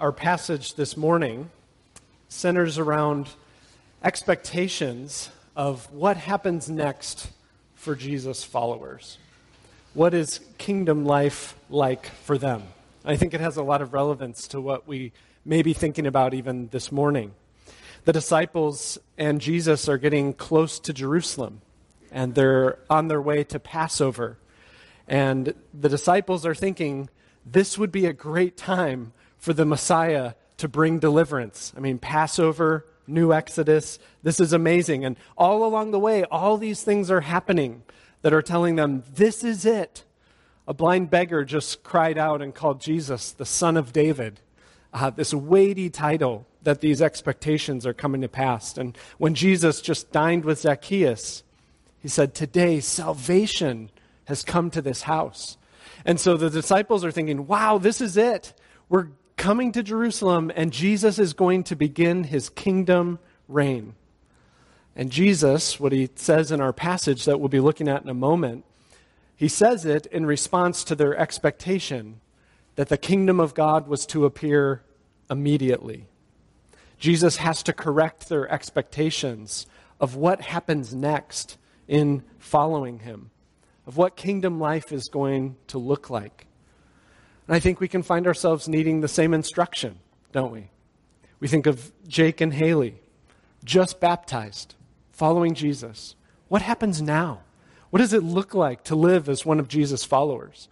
our passage this morning centers around expectations of what happens next for Jesus' followers. What is kingdom life like for them? I think it has a lot of relevance to what we may be thinking about even this morning. The disciples and Jesus are getting close to Jerusalem, and they're on their way to Passover. And the disciples are thinking, this would be a great time for the Messiah to bring deliverance. I mean, Passover, new Exodus, this is amazing. And all along the way, all these things are happening that are telling them, this is it. A blind beggar just cried out and called Jesus the Son of David. Uh, this weighty title that these expectations are coming to pass. And when Jesus just dined with Zacchaeus, he said, Today salvation has come to this house. And so the disciples are thinking, wow, this is it. We're coming to Jerusalem, and Jesus is going to begin his kingdom reign. And Jesus, what he says in our passage that we'll be looking at in a moment, he says it in response to their expectation that the kingdom of God was to appear immediately. Jesus has to correct their expectations of what happens next in following him, of what kingdom life is going to look like. And I think we can find ourselves needing the same instruction, don't we? We think of Jake and Haley, just baptized, following Jesus. What happens now? What does it look like to live as one of Jesus' followers?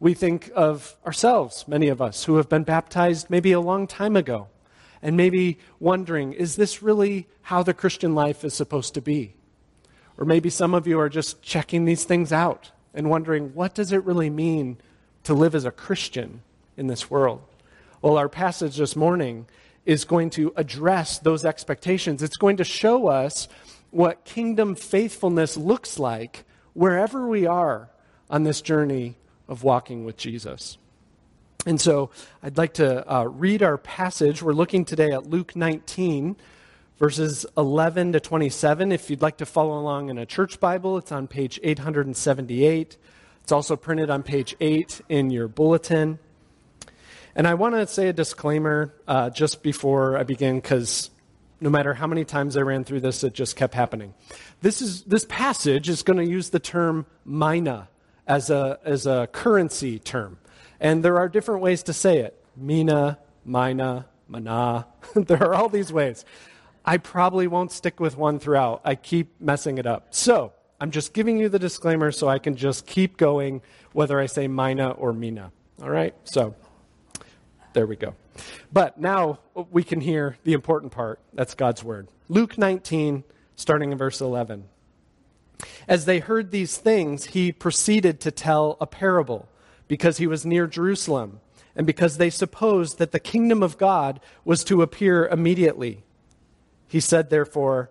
We think of ourselves, many of us, who have been baptized maybe a long time ago, and maybe wondering, is this really how the Christian life is supposed to be? Or maybe some of you are just checking these things out and wondering, what does it really mean to live as a Christian in this world? Well, our passage this morning is going to address those expectations. It's going to show us what kingdom faithfulness looks like wherever we are on this journey of walking with Jesus. And so I'd like to uh, read our passage. We're looking today at Luke 19, verses 11 to 27. If you'd like to follow along in a church Bible, it's on page 878. It's also printed on page 8 in your bulletin. And I want to say a disclaimer uh, just before I begin because no matter how many times I ran through this, it just kept happening. This, is, this passage is going to use the term mina as a, as a currency term. And there are different ways to say it mina, mina, mana. there are all these ways. I probably won't stick with one throughout. I keep messing it up. So, I'm just giving you the disclaimer so I can just keep going whether I say mina or mina. All right? So there we go. But now we can hear the important part. That's God's word. Luke 19, starting in verse 11. As they heard these things, he proceeded to tell a parable because he was near Jerusalem and because they supposed that the kingdom of God was to appear immediately. He said, therefore,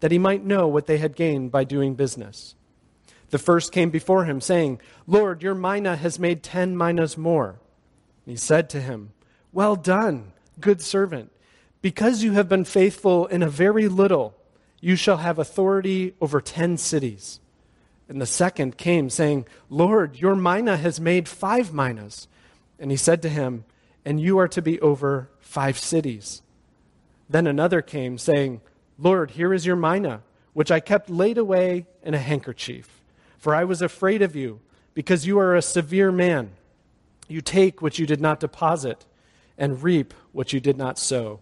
that he might know what they had gained by doing business. The first came before him, saying, Lord, your mina has made ten minas more. And he said to him, Well done, good servant. Because you have been faithful in a very little, you shall have authority over ten cities. And the second came, saying, Lord, your mina has made five minas. And he said to him, And you are to be over five cities. Then another came, saying, Lord, here is your mina, which I kept laid away in a handkerchief. For I was afraid of you, because you are a severe man. You take what you did not deposit, and reap what you did not sow.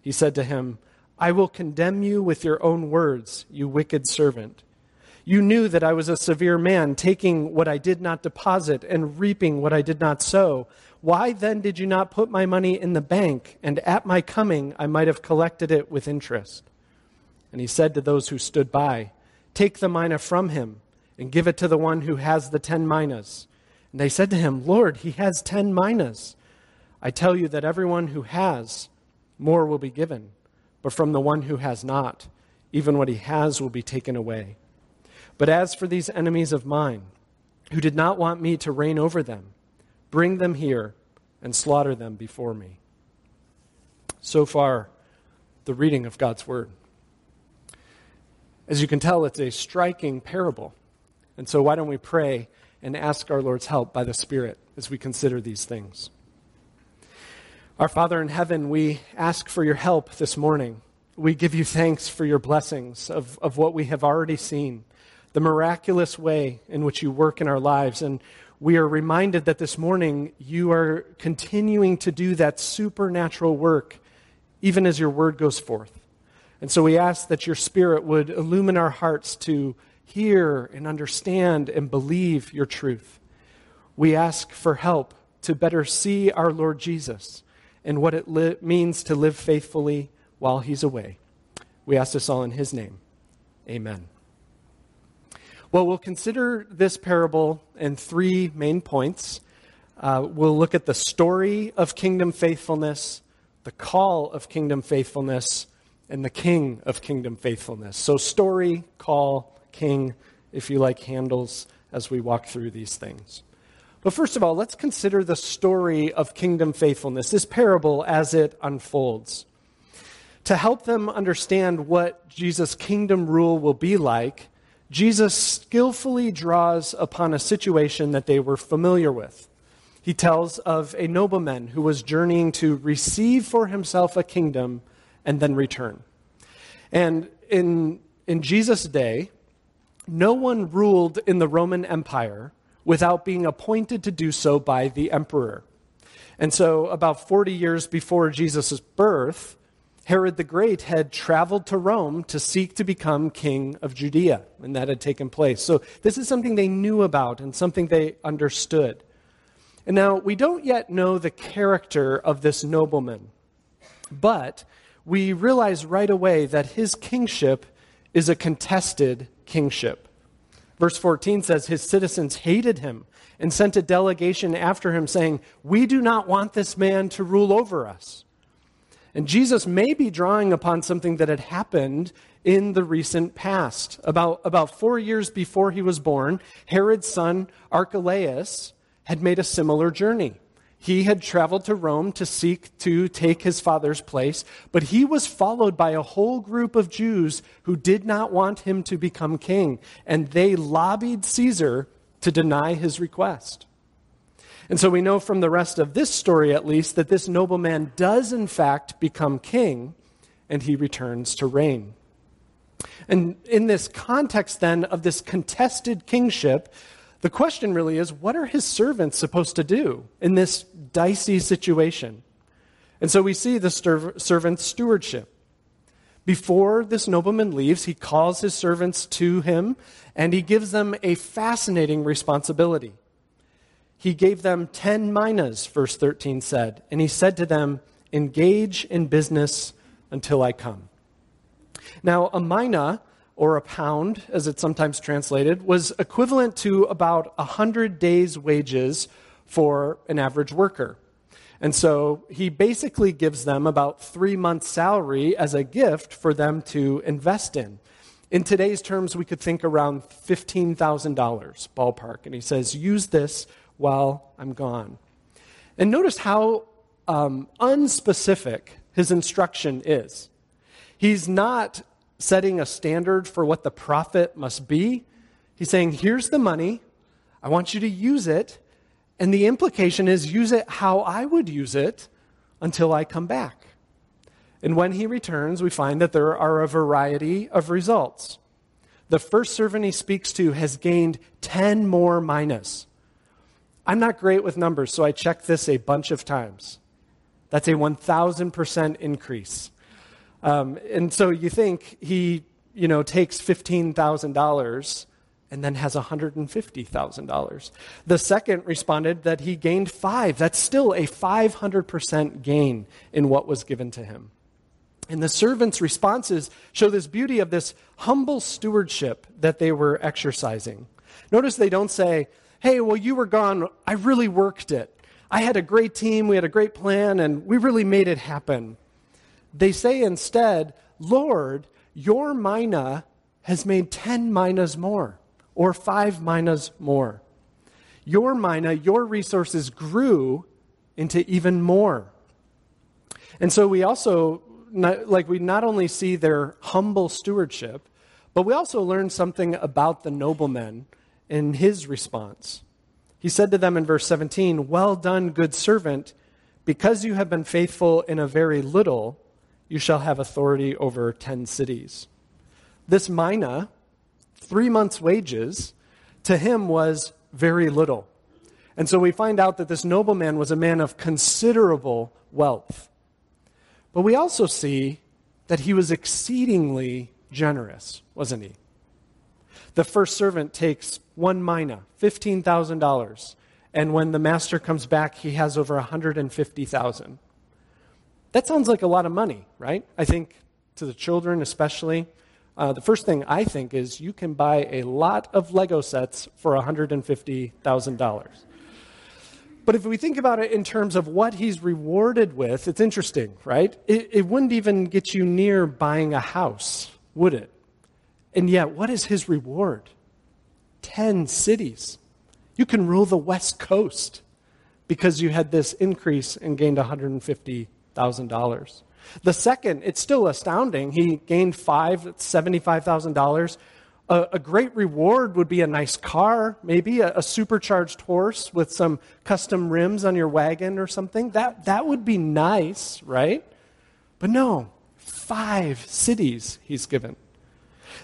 He said to him, I will condemn you with your own words, you wicked servant. You knew that I was a severe man, taking what I did not deposit and reaping what I did not sow. Why then did you not put my money in the bank, and at my coming I might have collected it with interest? And he said to those who stood by, Take the mina from him, and give it to the one who has the ten minas. And they said to him, Lord, he has ten minas. I tell you that everyone who has, more will be given, but from the one who has not, even what he has will be taken away. But as for these enemies of mine, who did not want me to reign over them, bring them here and slaughter them before me. So far, the reading of God's word. As you can tell, it's a striking parable. And so, why don't we pray and ask our Lord's help by the Spirit as we consider these things? Our Father in heaven, we ask for your help this morning. We give you thanks for your blessings of, of what we have already seen, the miraculous way in which you work in our lives. And we are reminded that this morning you are continuing to do that supernatural work even as your word goes forth. And so we ask that your Spirit would illumine our hearts to hear and understand and believe your truth. We ask for help to better see our Lord Jesus and what it li- means to live faithfully while he's away. We ask this all in his name. Amen. Well, we'll consider this parable in three main points. Uh, we'll look at the story of kingdom faithfulness, the call of kingdom faithfulness, and the king of kingdom faithfulness. So, story, call, king, if you like handles, as we walk through these things. But first of all, let's consider the story of kingdom faithfulness, this parable as it unfolds. To help them understand what Jesus' kingdom rule will be like, Jesus skillfully draws upon a situation that they were familiar with. He tells of a nobleman who was journeying to receive for himself a kingdom and then return. And in, in Jesus' day, no one ruled in the Roman Empire without being appointed to do so by the emperor. And so, about 40 years before Jesus' birth, Herod the Great had traveled to Rome to seek to become king of Judea, and that had taken place. So, this is something they knew about and something they understood. And now, we don't yet know the character of this nobleman, but we realize right away that his kingship is a contested kingship. Verse 14 says, His citizens hated him and sent a delegation after him, saying, We do not want this man to rule over us. And Jesus may be drawing upon something that had happened in the recent past. About, about four years before he was born, Herod's son, Archelaus, had made a similar journey. He had traveled to Rome to seek to take his father's place, but he was followed by a whole group of Jews who did not want him to become king, and they lobbied Caesar to deny his request. And so we know from the rest of this story, at least, that this nobleman does, in fact, become king, and he returns to reign. And in this context, then, of this contested kingship, the question really is what are his servants supposed to do in this dicey situation? And so we see the servant's stewardship. Before this nobleman leaves, he calls his servants to him and he gives them a fascinating responsibility. He gave them 10 minas, verse 13 said, and he said to them, Engage in business until I come. Now, a mina or a pound, as it's sometimes translated, was equivalent to about 100 days' wages for an average worker. And so he basically gives them about three months' salary as a gift for them to invest in. In today's terms, we could think around $15,000 ballpark. And he says, use this while I'm gone. And notice how um, unspecific his instruction is. He's not setting a standard for what the profit must be. He's saying, here's the money. I want you to use it. And the implication is use it how I would use it until I come back. And when he returns, we find that there are a variety of results. The first servant he speaks to has gained 10 more minas. I'm not great with numbers, so I checked this a bunch of times. That's a 1,000% increase. Um, and so you think he, you know, takes $15,000 and then has $150,000. The second responded that he gained five. That's still a 500% gain in what was given to him. And the servants' responses show this beauty of this humble stewardship that they were exercising. Notice they don't say, hey, well, you were gone. I really worked it. I had a great team, we had a great plan, and we really made it happen. They say instead, Lord, your mina has made 10 minas more, or five minas more. Your mina, your resources grew into even more. And so we also, like, we not only see their humble stewardship, but we also learn something about the nobleman in his response. He said to them in verse 17, Well done, good servant. Because you have been faithful in a very little, you shall have authority over 10 cities. This mina, three months' wages, to him was very little. And so we find out that this nobleman was a man of considerable wealth. But we also see that he was exceedingly generous, wasn't he? The first servant takes one mina, $15,000. And when the master comes back, he has over 150,000. That sounds like a lot of money, right? I think to the children, especially. Uh, the first thing I think is you can buy a lot of Lego sets for $150,000. But if we think about it in terms of what he's rewarded with, it's interesting, right? It, it wouldn't even get you near buying a house, would it? And yet, what is his reward? 10 cities. You can rule the West Coast because you had this increase and gained $150,000. The second, it's still astounding. He gained five, $75,000 a, a, great reward would be a nice car, maybe a, a, supercharged horse with some custom rims on your wagon or something. That, that would be nice, right? But no, five cities he's given.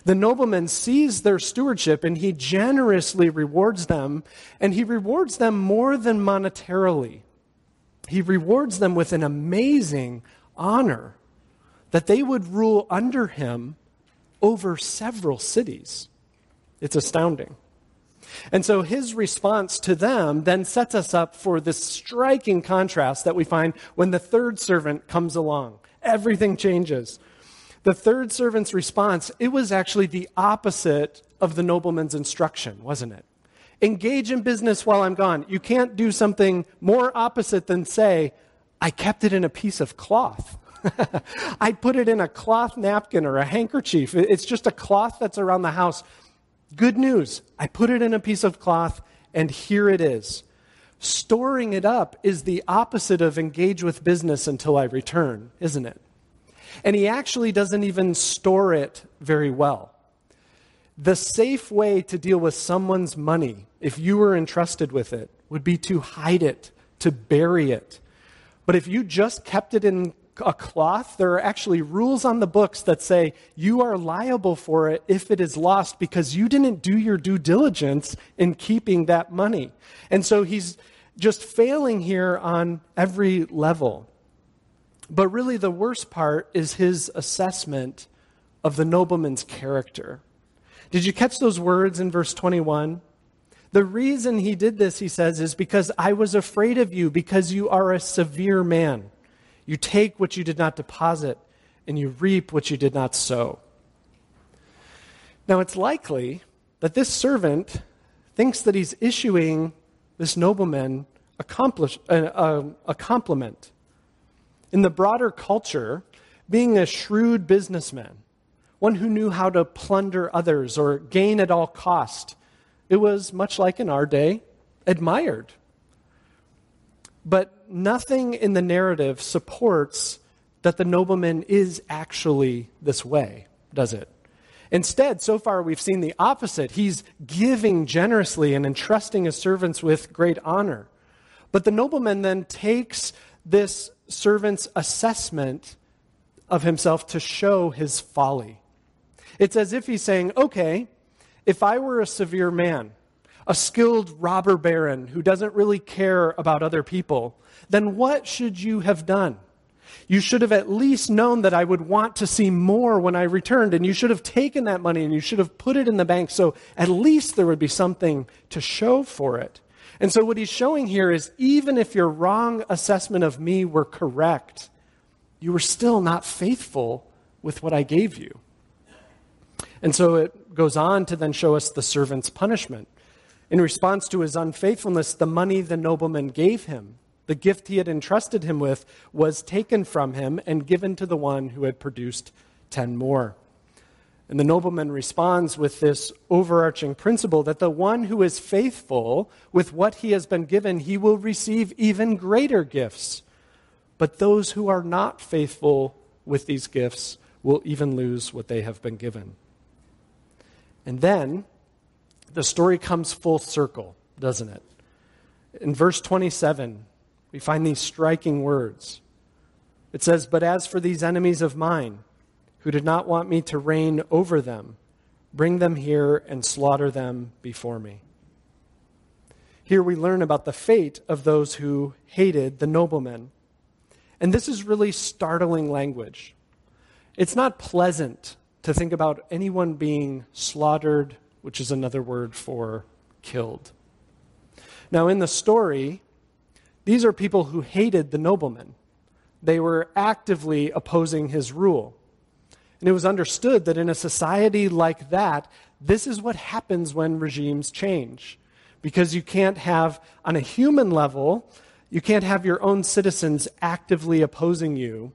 The nobleman sees their stewardship and he generously rewards them, and he rewards them more than monetarily. He rewards them with an amazing honor that they would rule under him over several cities. It's astounding. And so his response to them then sets us up for this striking contrast that we find when the third servant comes along. Everything changes. The third servant's response, it was actually the opposite of the nobleman's instruction, wasn't it? Engage in business while I'm gone. You can't do something more opposite than say, I kept it in a piece of cloth. I put it in a cloth napkin or a handkerchief. It's just a cloth that's around the house. Good news. I put it in a piece of cloth, and here it is. Storing it up is the opposite of engage with business until I return, isn't it? And he actually doesn't even store it very well. The safe way to deal with someone's money, if you were entrusted with it, would be to hide it, to bury it. But if you just kept it in a cloth, there are actually rules on the books that say you are liable for it if it is lost because you didn't do your due diligence in keeping that money. And so he's just failing here on every level. But really, the worst part is his assessment of the nobleman's character. Did you catch those words in verse 21? The reason he did this, he says, is because I was afraid of you, because you are a severe man. You take what you did not deposit, and you reap what you did not sow. Now, it's likely that this servant thinks that he's issuing this nobleman a, uh, a compliment. In the broader culture, being a shrewd businessman, one who knew how to plunder others or gain at all cost, it was much like in our day, admired. But nothing in the narrative supports that the nobleman is actually this way, does it? Instead, so far we've seen the opposite. He's giving generously and entrusting his servants with great honor. But the nobleman then takes this servant's assessment of himself to show his folly. It's as if he's saying, okay, if I were a severe man, a skilled robber baron who doesn't really care about other people, then what should you have done? You should have at least known that I would want to see more when I returned, and you should have taken that money and you should have put it in the bank so at least there would be something to show for it. And so, what he's showing here is even if your wrong assessment of me were correct, you were still not faithful with what I gave you. And so it goes on to then show us the servant's punishment. In response to his unfaithfulness, the money the nobleman gave him The gift he had entrusted him with was taken from him and given to the one who had produced ten more. And the nobleman responds with this overarching principle that the one who is faithful with what he has been given, he will receive even greater gifts. But those who are not faithful with these gifts will even lose what they have been given. And then the story comes full circle, doesn't it? In verse 27, we find these striking words. It says, But as for these enemies of mine, who did not want me to reign over them. Bring them here and slaughter them before me. Here we learn about the fate of those who hated the noblemen. And this is really startling language. It's not pleasant to think about anyone being slaughtered, which is another word for killed. Now, in the story, these are people who hated the nobleman. They were actively opposing his rule. And it was understood that in a society like that, this is what happens when regimes change. Because you can't have, on a human level, you can't have your own citizens actively opposing you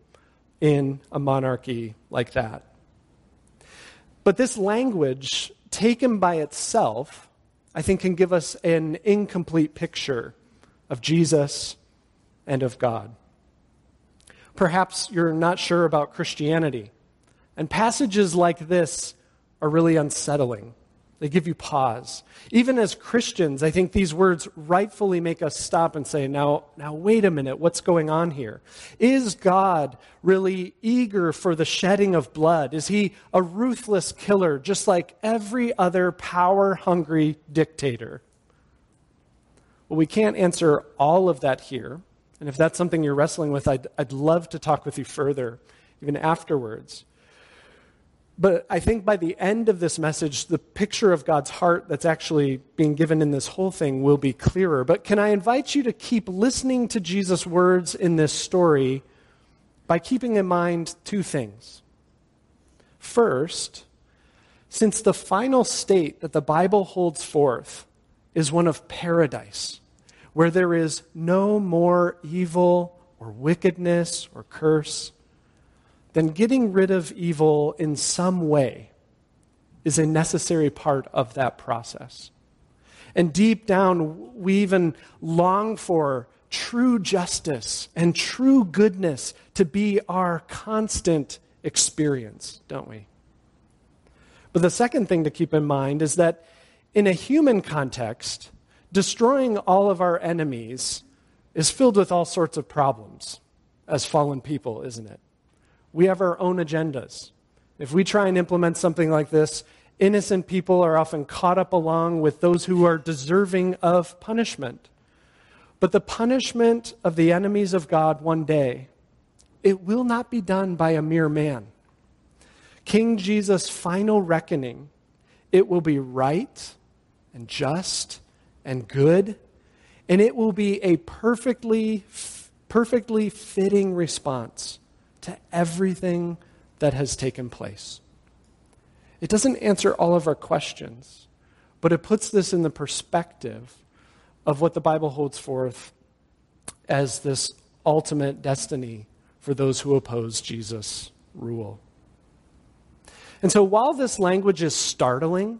in a monarchy like that. But this language, taken by itself, I think can give us an incomplete picture of Jesus and of God. Perhaps you're not sure about Christianity. And passages like this are really unsettling. They give you pause. Even as Christians, I think these words rightfully make us stop and say, now, now wait a minute, what's going on here? Is God really eager for the shedding of blood? Is he a ruthless killer, just like every other power hungry dictator? Well, we can't answer all of that here. And if that's something you're wrestling with, I'd, I'd love to talk with you further, even afterwards. But I think by the end of this message, the picture of God's heart that's actually being given in this whole thing will be clearer. But can I invite you to keep listening to Jesus' words in this story by keeping in mind two things? First, since the final state that the Bible holds forth is one of paradise, where there is no more evil or wickedness or curse, then getting rid of evil in some way is a necessary part of that process. And deep down, we even long for true justice and true goodness to be our constant experience, don't we? But the second thing to keep in mind is that in a human context, destroying all of our enemies is filled with all sorts of problems as fallen people, isn't it? We have our own agendas. If we try and implement something like this, innocent people are often caught up along with those who are deserving of punishment. But the punishment of the enemies of God one day, it will not be done by a mere man. King Jesus' final reckoning, it will be right and just and good, and it will be a perfectly, perfectly fitting response to everything that has taken place. It doesn't answer all of our questions, but it puts this in the perspective of what the Bible holds forth as this ultimate destiny for those who oppose Jesus' rule. And so while this language is startling,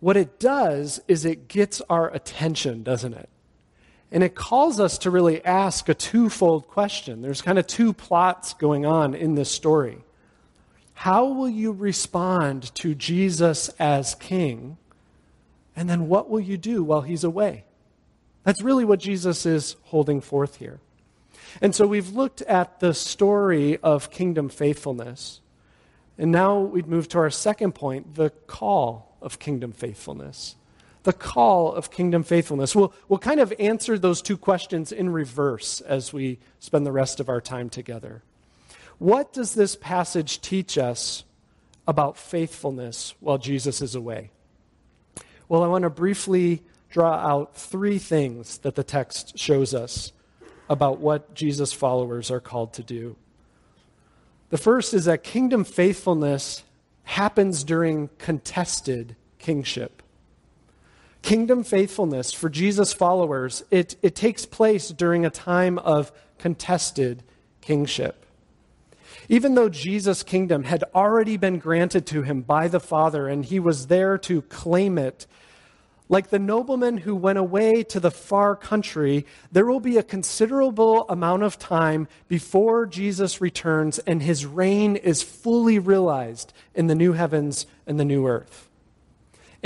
what it does is it gets our attention, doesn't it? And it calls us to really ask a twofold question. There's kind of two plots going on in this story. How will you respond to Jesus as king? And then what will you do while he's away? That's really what Jesus is holding forth here. And so we've looked at the story of kingdom faithfulness. And now we'd move to our second point the call of kingdom faithfulness the call of kingdom faithfulness. We'll, we'll kind of answer those two questions in reverse as we spend the rest of our time together. What does this passage teach us about faithfulness while Jesus is away? Well, I want to briefly draw out three things that the text shows us about what Jesus' followers are called to do. The first is that kingdom faithfulness happens during contested kingship. Kingdom faithfulness for Jesus' followers, it, it takes place during a time of contested kingship. Even though Jesus' kingdom had already been granted to him by the Father and he was there to claim it, like the nobleman who went away to the far country, there will be a considerable amount of time before Jesus returns and his reign is fully realized in the new heavens and the new earth.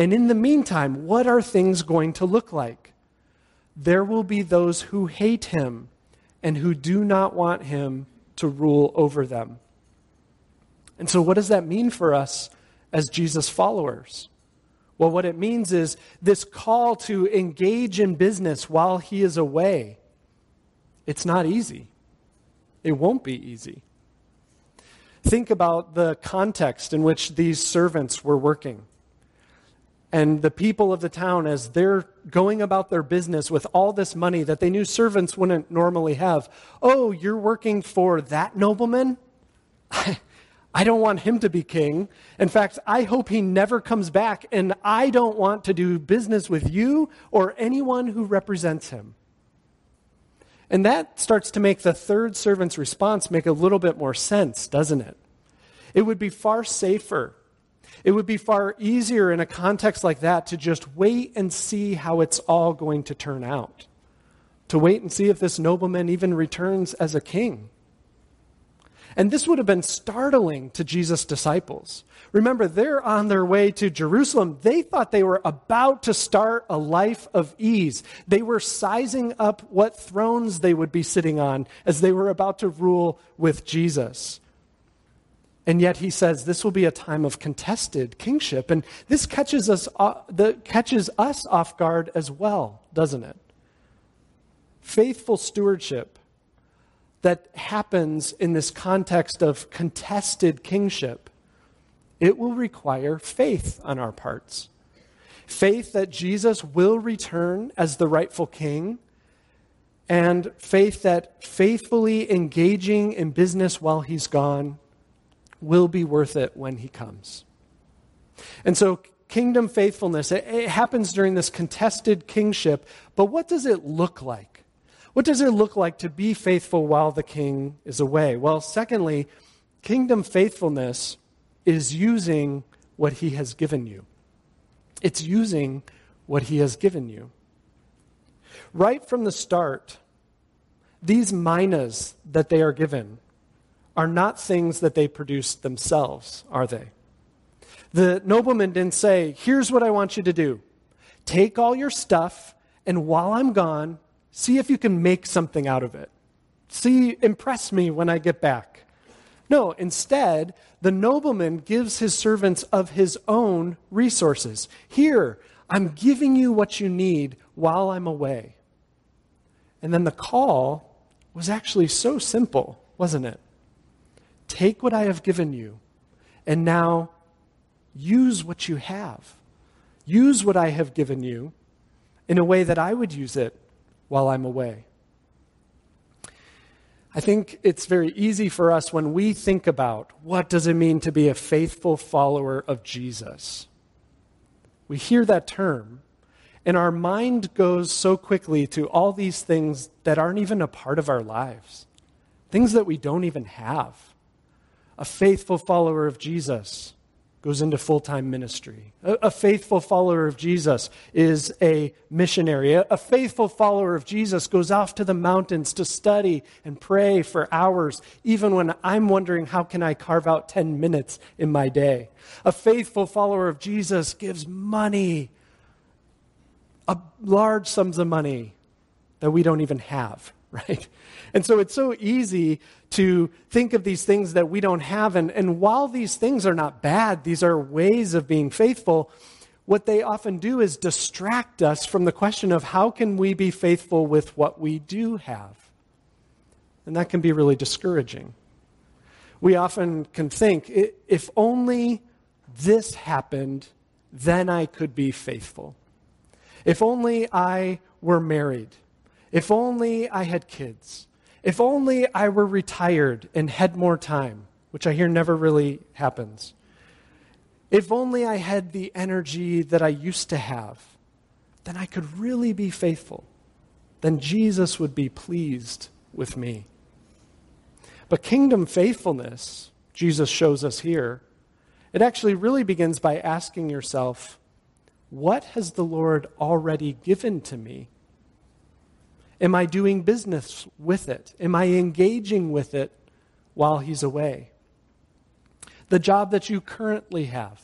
And in the meantime, what are things going to look like? There will be those who hate him and who do not want him to rule over them. And so, what does that mean for us as Jesus followers? Well, what it means is this call to engage in business while he is away. It's not easy. It won't be easy. Think about the context in which these servants were working. And the people of the town, as they're going about their business with all this money that they knew servants wouldn't normally have, oh, you're working for that nobleman? I don't want him to be king. In fact, I hope he never comes back, and I don't want to do business with you or anyone who represents him. And that starts to make the third servant's response make a little bit more sense, doesn't it? It would be far safer it would be far easier in a context like that to just wait and see how it's all going to turn out. To wait and see if this nobleman even returns as a king. And this would have been startling to Jesus' disciples. Remember, they're on their way to Jerusalem. They thought they were about to start a life of ease. They were sizing up what thrones they would be sitting on as they were about to rule with Jesus. And yet he says this will be a time of contested kingship. And this catches us, uh, the, catches us off guard as well, doesn't it? Faithful stewardship that happens in this context of contested kingship, it will require faith on our parts. Faith that Jesus will return as the rightful king, and faith that faithfully engaging in business while he's gone will be worth it when he comes. And so, kingdom faithfulness, it, it, happens during this contested kingship, but what does it look like? What does it look like to be faithful while the king is away? Well, secondly, kingdom faithfulness is using what he has given you. It's using what he has given you. Right from the start, these minas that they are given, are not things that they produced themselves, are they? The nobleman didn't say, Here's what I want you to do take all your stuff, and while I'm gone, see if you can make something out of it. See, impress me when I get back. No, instead, the nobleman gives his servants of his own resources. Here, I'm giving you what you need while I'm away. And then the call was actually so simple, wasn't it? Take what I have given you, and now use what you have. Use what I have given you in a way that I would use it while I'm away. I think it's very easy for us when we think about what does it mean to be a faithful follower of Jesus. We hear that term, and our mind goes so quickly to all these things that aren't even a part of our lives, things that we don't even have a faithful follower of Jesus goes into full time ministry. A, a, faithful follower of Jesus is a missionary. A, a faithful follower of Jesus goes off to the mountains to study and pray for hours, even when I'm wondering how can I carve out 10 minutes in my day. A faithful follower of Jesus gives money, a large sums of money that we don't even have, right? And so it's so easy to think of these things that we don't have. And, and while these things are not bad, these are ways of being faithful, what they often do is distract us from the question of how can we be faithful with what we do have? And that can be really discouraging. We often can think, if only this happened, then I could be faithful. If only I were married. If only I had kids. If only I were retired and had more time, which I hear never really happens. If only I had the energy that I used to have. then I could really be faithful. Then Jesus would be pleased with me. But kingdom faithfulness, Jesus shows us here, it actually really begins by asking yourself, what has the Lord already given to me? Am I doing business with it? Am I engaging with it while He's away? The job that you currently have,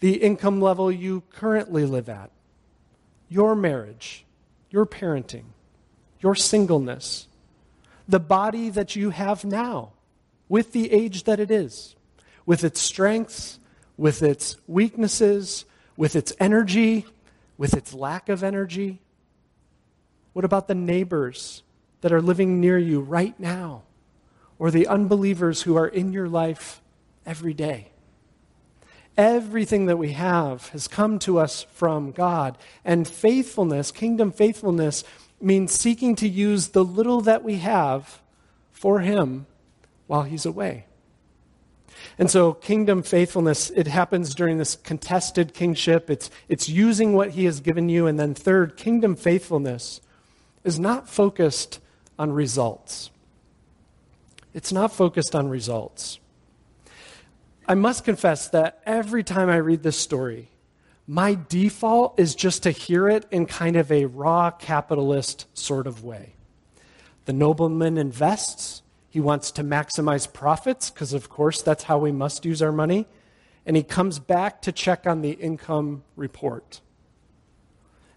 the income level you currently live at, your marriage, your parenting, your singleness, the body that you have now, with the age that it is, with its strengths, with its weaknesses, with its energy, with its lack of energy? What about the neighbors that are living near you right now? Or the unbelievers who are in your life every day? Everything that we have has come to us from God. And faithfulness, kingdom faithfulness, means seeking to use the little that we have for Him while He's away. And so, kingdom faithfulness, it happens during this contested kingship. It's, it's using what he has given you. And then, third, kingdom faithfulness is not focused on results. It's not focused on results. I must confess that every time I read this story, my default is just to hear it in kind of a raw capitalist sort of way. The nobleman invests, he wants to maximize profits, because of course that's how we must use our money. And he comes back to check on the income report.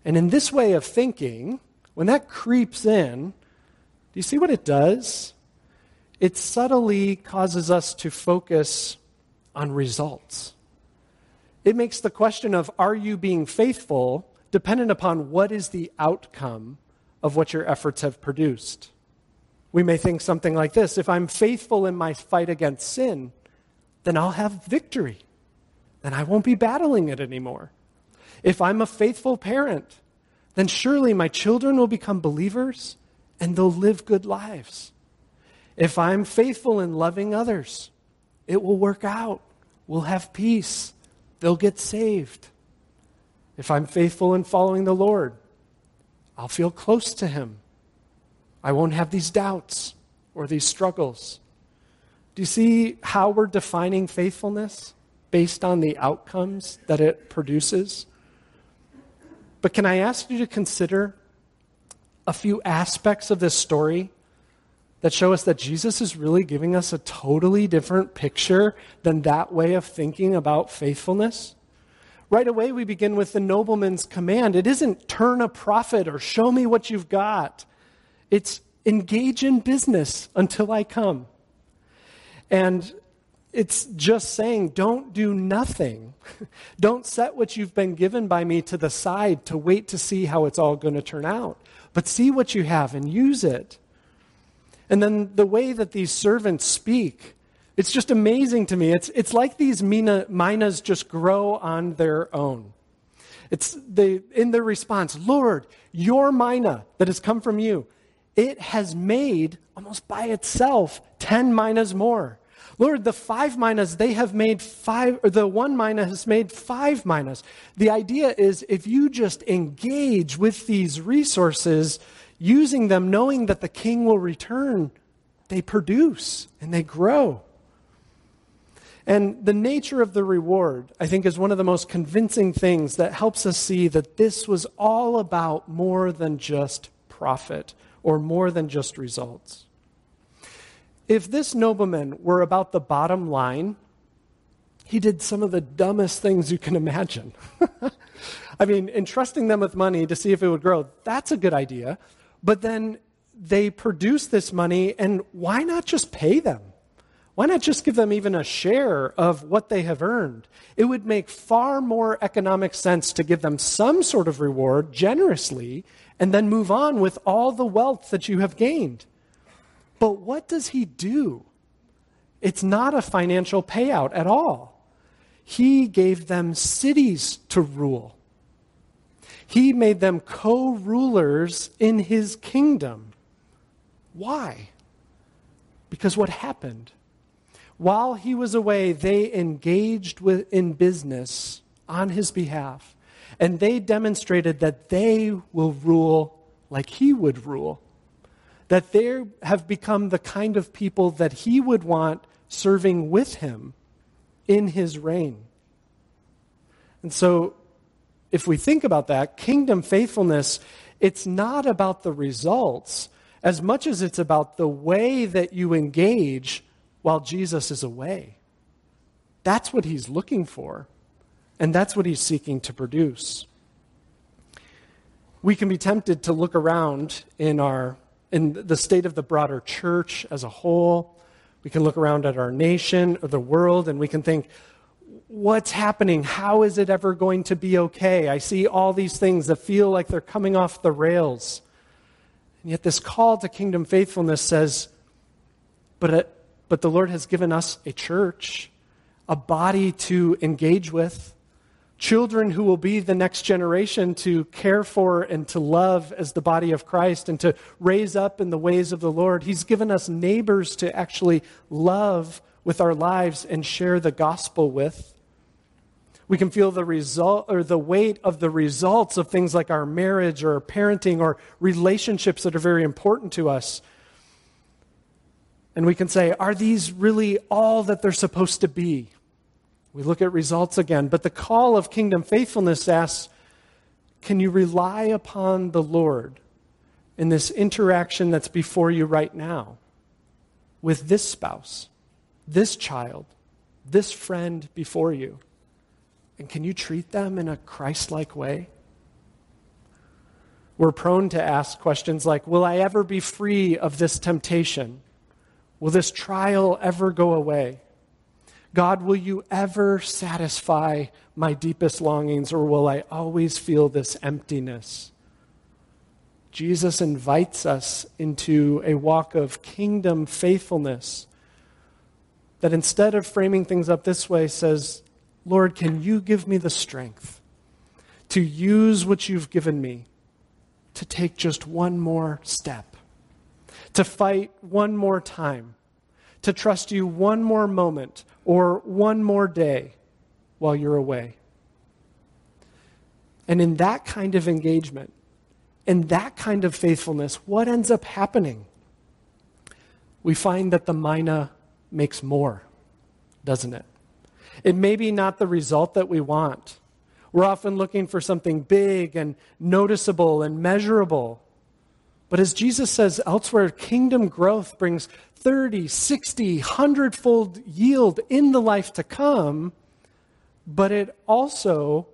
And in this way of thinking, when that creeps in, do you see what it does? It subtly causes us to focus on results. It makes the question of are you being faithful dependent upon what is the outcome of what your efforts have produced. We may think something like this if I'm faithful in my fight against sin, then I'll have victory. Then I won't be battling it anymore. If I'm a faithful parent, then surely my children will become believers and they'll live good lives. If I'm faithful in loving others, it will work out. We'll have peace. They'll get saved. If I'm faithful in following the Lord, I'll feel close to Him. I won't have these doubts or these struggles. Do you see how we're defining faithfulness based on the outcomes that it produces? But can I ask you to consider a few aspects of this story that show us that Jesus is really giving us a totally different picture than that way of thinking about faithfulness? Right away, we begin with the nobleman's command. It isn't turn a profit or show me what you've got. It's engage in business until I come. And it's just saying, don't do nothing. don't set what you've been given by me to the side to wait to see how it's all going to turn out. But see what you have and use it. And then the way that these servants speak, it's just amazing to me. It's, it's like these mina, minas just grow on their own. It's they, in their response, Lord, your mina that has come from you, it has made almost by itself 10 minas more. Lord, the five minas, they have made five, or the one mina has made five minas. The idea is if you just engage with these resources, using them, knowing that the king will return, they produce and they grow. And the nature of the reward, I think, is one of the most convincing things that helps us see that this was all about more than just profit or more than just results. If this nobleman were about the bottom line, he did some of the dumbest things you can imagine. I mean, entrusting them with money to see if it would grow, that's a good idea. But then they produce this money, and why not just pay them? Why not just give them even a share of what they have earned? It would make far more economic sense to give them some sort of reward generously and then move on with all the wealth that you have gained. But what does he do? It's not a financial payout at all. He gave them cities to rule. He made them co rulers in his kingdom. Why? Because what happened? While he was away, they engaged with, in business on his behalf. and they demonstrated that they will rule like he would rule. That they have become the kind of people that he would want serving with him in his reign. And so, if we think about that, kingdom faithfulness, it's not about the results as much as it's about the way that you engage while Jesus is away. That's what he's looking for, and that's what he's seeking to produce. We can be tempted to look around in, our, in the state of the broader church as a whole. We can look around at our nation or the world, and we can think, what's happening? How is it ever going to be okay? I see all these things that feel like they're coming off the rails. And yet, this call to kingdom faithfulness says, but, it, but the Lord has given us a church, a body to engage with, children who will be the next generation to care for and to love as the body of Christ and to raise up in the ways of the Lord. He's given us neighbors to actually love with our lives and share the gospel with. We can feel the result or the weight of the results of things like our marriage or parenting or relationships that are very important to us. And we can say, are these really all that they're supposed to be? We look at results again. But the call of kingdom faithfulness asks, can you rely upon the Lord in this interaction that's before you right now with this spouse, this child, this friend before you? And can you treat them in a Christ like way? We're prone to ask questions like Will I ever be free of this temptation? Will this trial ever go away? God, will you ever satisfy my deepest longings, or will I always feel this emptiness? Jesus invites us into a walk of kingdom faithfulness that instead of framing things up this way says, Lord, can you give me the strength to use what you've given me to take just one more step, to fight one more time, to trust you one more moment or one more day while you're away? And in that kind of engagement, in that kind of faithfulness, what ends up happening? We find that the mina makes more, doesn't it? It may be not the result that we want. We're often looking for something big and noticeable and measurable. But as Jesus says elsewhere, kingdom growth brings 30, 60, 100 fold yield in the life to come, but it also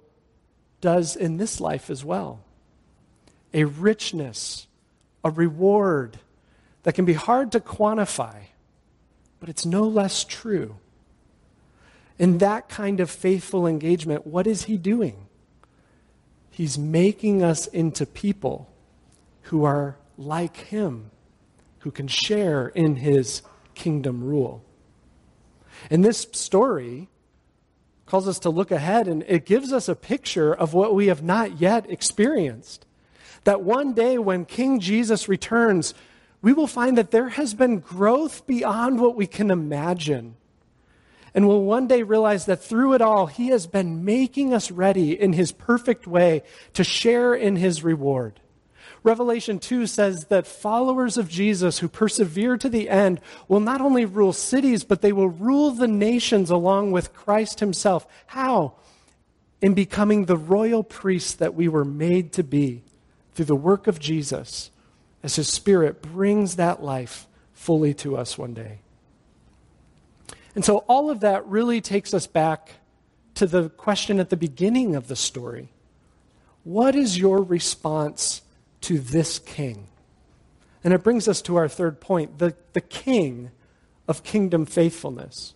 does in this life as well. A richness, a reward that can be hard to quantify, but it's no less true. In that kind of faithful engagement, what is he doing? He's making us into people who are like him, who can share in his kingdom rule. And this story calls us to look ahead and it gives us a picture of what we have not yet experienced. That one day when King Jesus returns, we will find that there has been growth beyond what we can imagine and we'll one day realize that through it all, He has been making us ready in His perfect way to share in His reward. Revelation 2 says that followers of Jesus who persevere to the end will not only rule cities, but they will rule the nations along with Christ Himself. How? In becoming the royal priests that we were made to be through the work of Jesus as His Spirit brings that life fully to us one day. And so all of that really takes us back to the question at the beginning of the story What is your response to this king? And it brings us to our third point the, the king of kingdom faithfulness.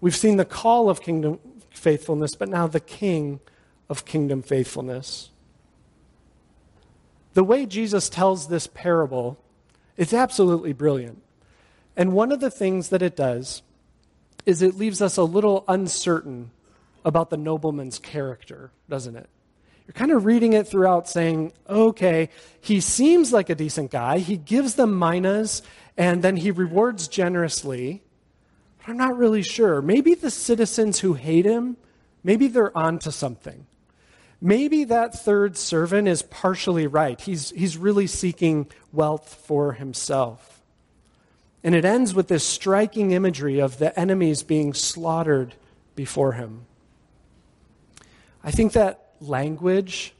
We've seen the call of kingdom faithfulness, but now the king of kingdom faithfulness. The way Jesus tells this parable is absolutely brilliant. And one of the things that it does is it leaves us a little uncertain about the nobleman's character, doesn't it? You're kind of reading it throughout saying, okay, he seems like a decent guy. He gives them minas and then he rewards generously. But I'm not really sure. Maybe the citizens who hate him, maybe they're onto something. maybe that third servant is partially right. He's, he's really seeking wealth for himself. And it ends with this striking imagery of the enemies being slaughtered before him. I think that language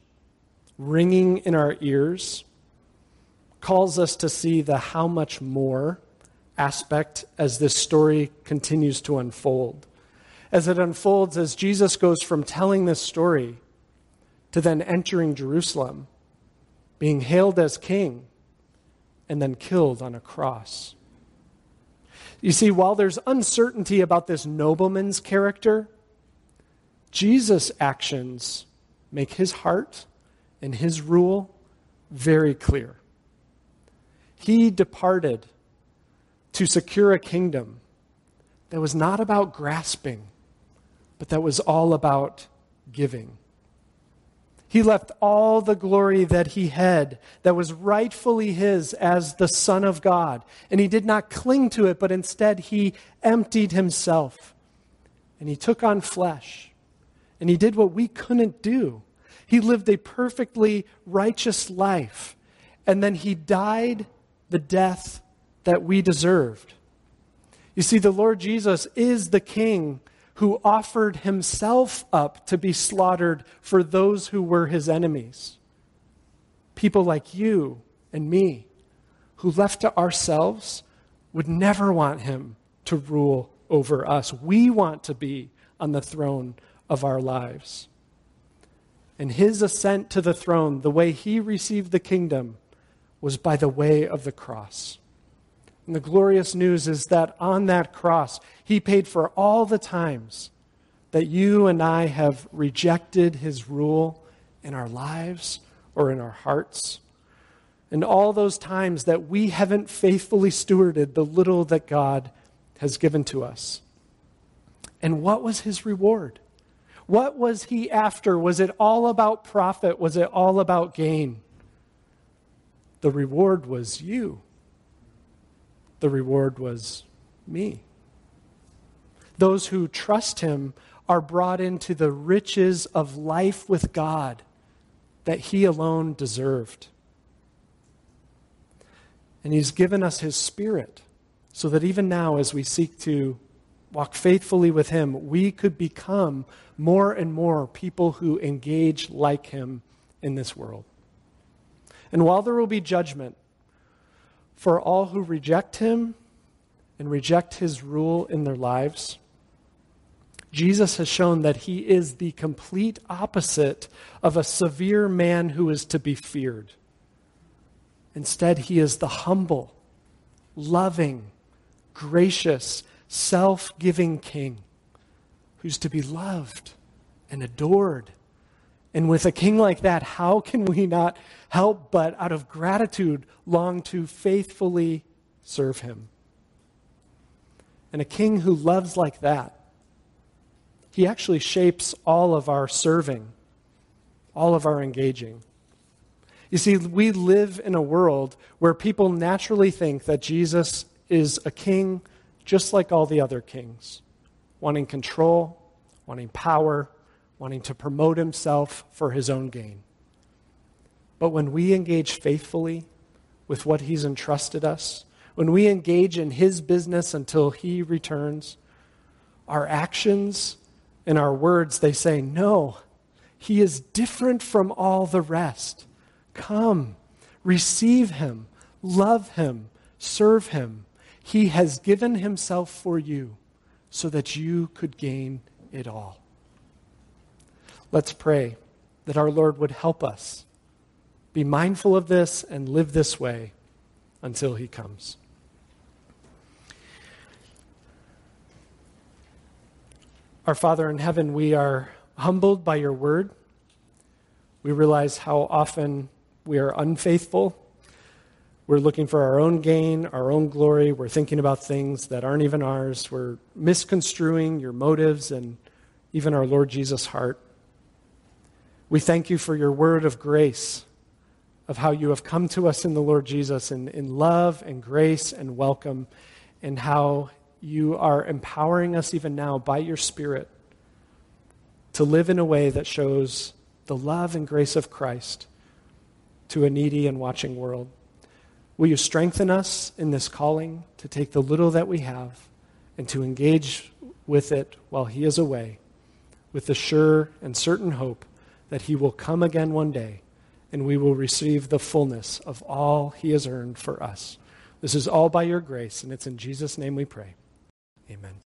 ringing in our ears calls us to see the how much more aspect as this story continues to unfold. As it unfolds, as Jesus goes from telling this story to then entering Jerusalem, being hailed as king, and then killed on a cross. You see, while there's uncertainty about this nobleman's character, Jesus' actions make his heart and his rule very clear. He departed to secure a kingdom that was not about grasping, but that was all about giving. He left all the glory that he had, that was rightfully his as the Son of God, and he did not cling to it, but instead he emptied himself. And he took on flesh, and he did what we couldn't do. He lived a perfectly righteous life, and then he died the death that we deserved. You see, the Lord Jesus is the King who offered himself up to be slaughtered for those who were his enemies. People like you and me, who left to ourselves, would never want him to rule over us. We want to be on the throne of our lives. And his ascent to the throne, the way he received the kingdom, was by the way of the cross. And the glorious news is that on that cross, he paid for all the times that you and I have rejected his rule in our lives or in our hearts. And all those times that we haven't faithfully stewarded the little that God has given to us. And what was his reward? What was he after? Was it all about profit? Was it all about gain? The reward was you the reward was me. Those who trust him are brought into the riches of life with God that he alone deserved. And he's given us his spirit so that even now, as we seek to walk faithfully with him, we could become more and more people who engage like him in this world. And while there will be judgment, for all who reject him and reject his rule in their lives. Jesus has shown that he is the complete opposite of a severe man who is to be feared. Instead, he is the humble, loving, gracious, self giving king who's to be loved and adored and with a king like that, how can we not help but, out of gratitude, long to faithfully serve him? And a king who loves like that, he actually shapes all of our serving, all of our engaging. You see, we live in a world where people naturally think that Jesus is a king just like all the other kings, wanting control, wanting power, wanting to promote himself for his own gain. But when we engage faithfully with what he's entrusted us, when we engage in his business until he returns, our actions and our words, they say, No, he is different from all the rest. Come, receive him, love him, serve him. He has given himself for you so that you could gain it all. Let's pray that our Lord would help us be mindful of this and live this way until he comes. Our Father in heaven, we are humbled by your word. We realize how often we are unfaithful. We're looking for our own gain, our own glory. We're thinking about things that aren't even ours. We're misconstruing your motives and even our Lord Jesus' heart. We thank you for your word of grace, of how you have come to us in the Lord Jesus in, in love and grace and welcome, and how you are empowering us even now by your Spirit to live in a way that shows the love and grace of Christ to a needy and watching world. Will you strengthen us in this calling to take the little that we have and to engage with it while He is away, with the sure and certain hope that He will come again one day and we will receive the fullness of all He has earned for us. This is all by your grace, and it's in Jesus' name we pray. Amen.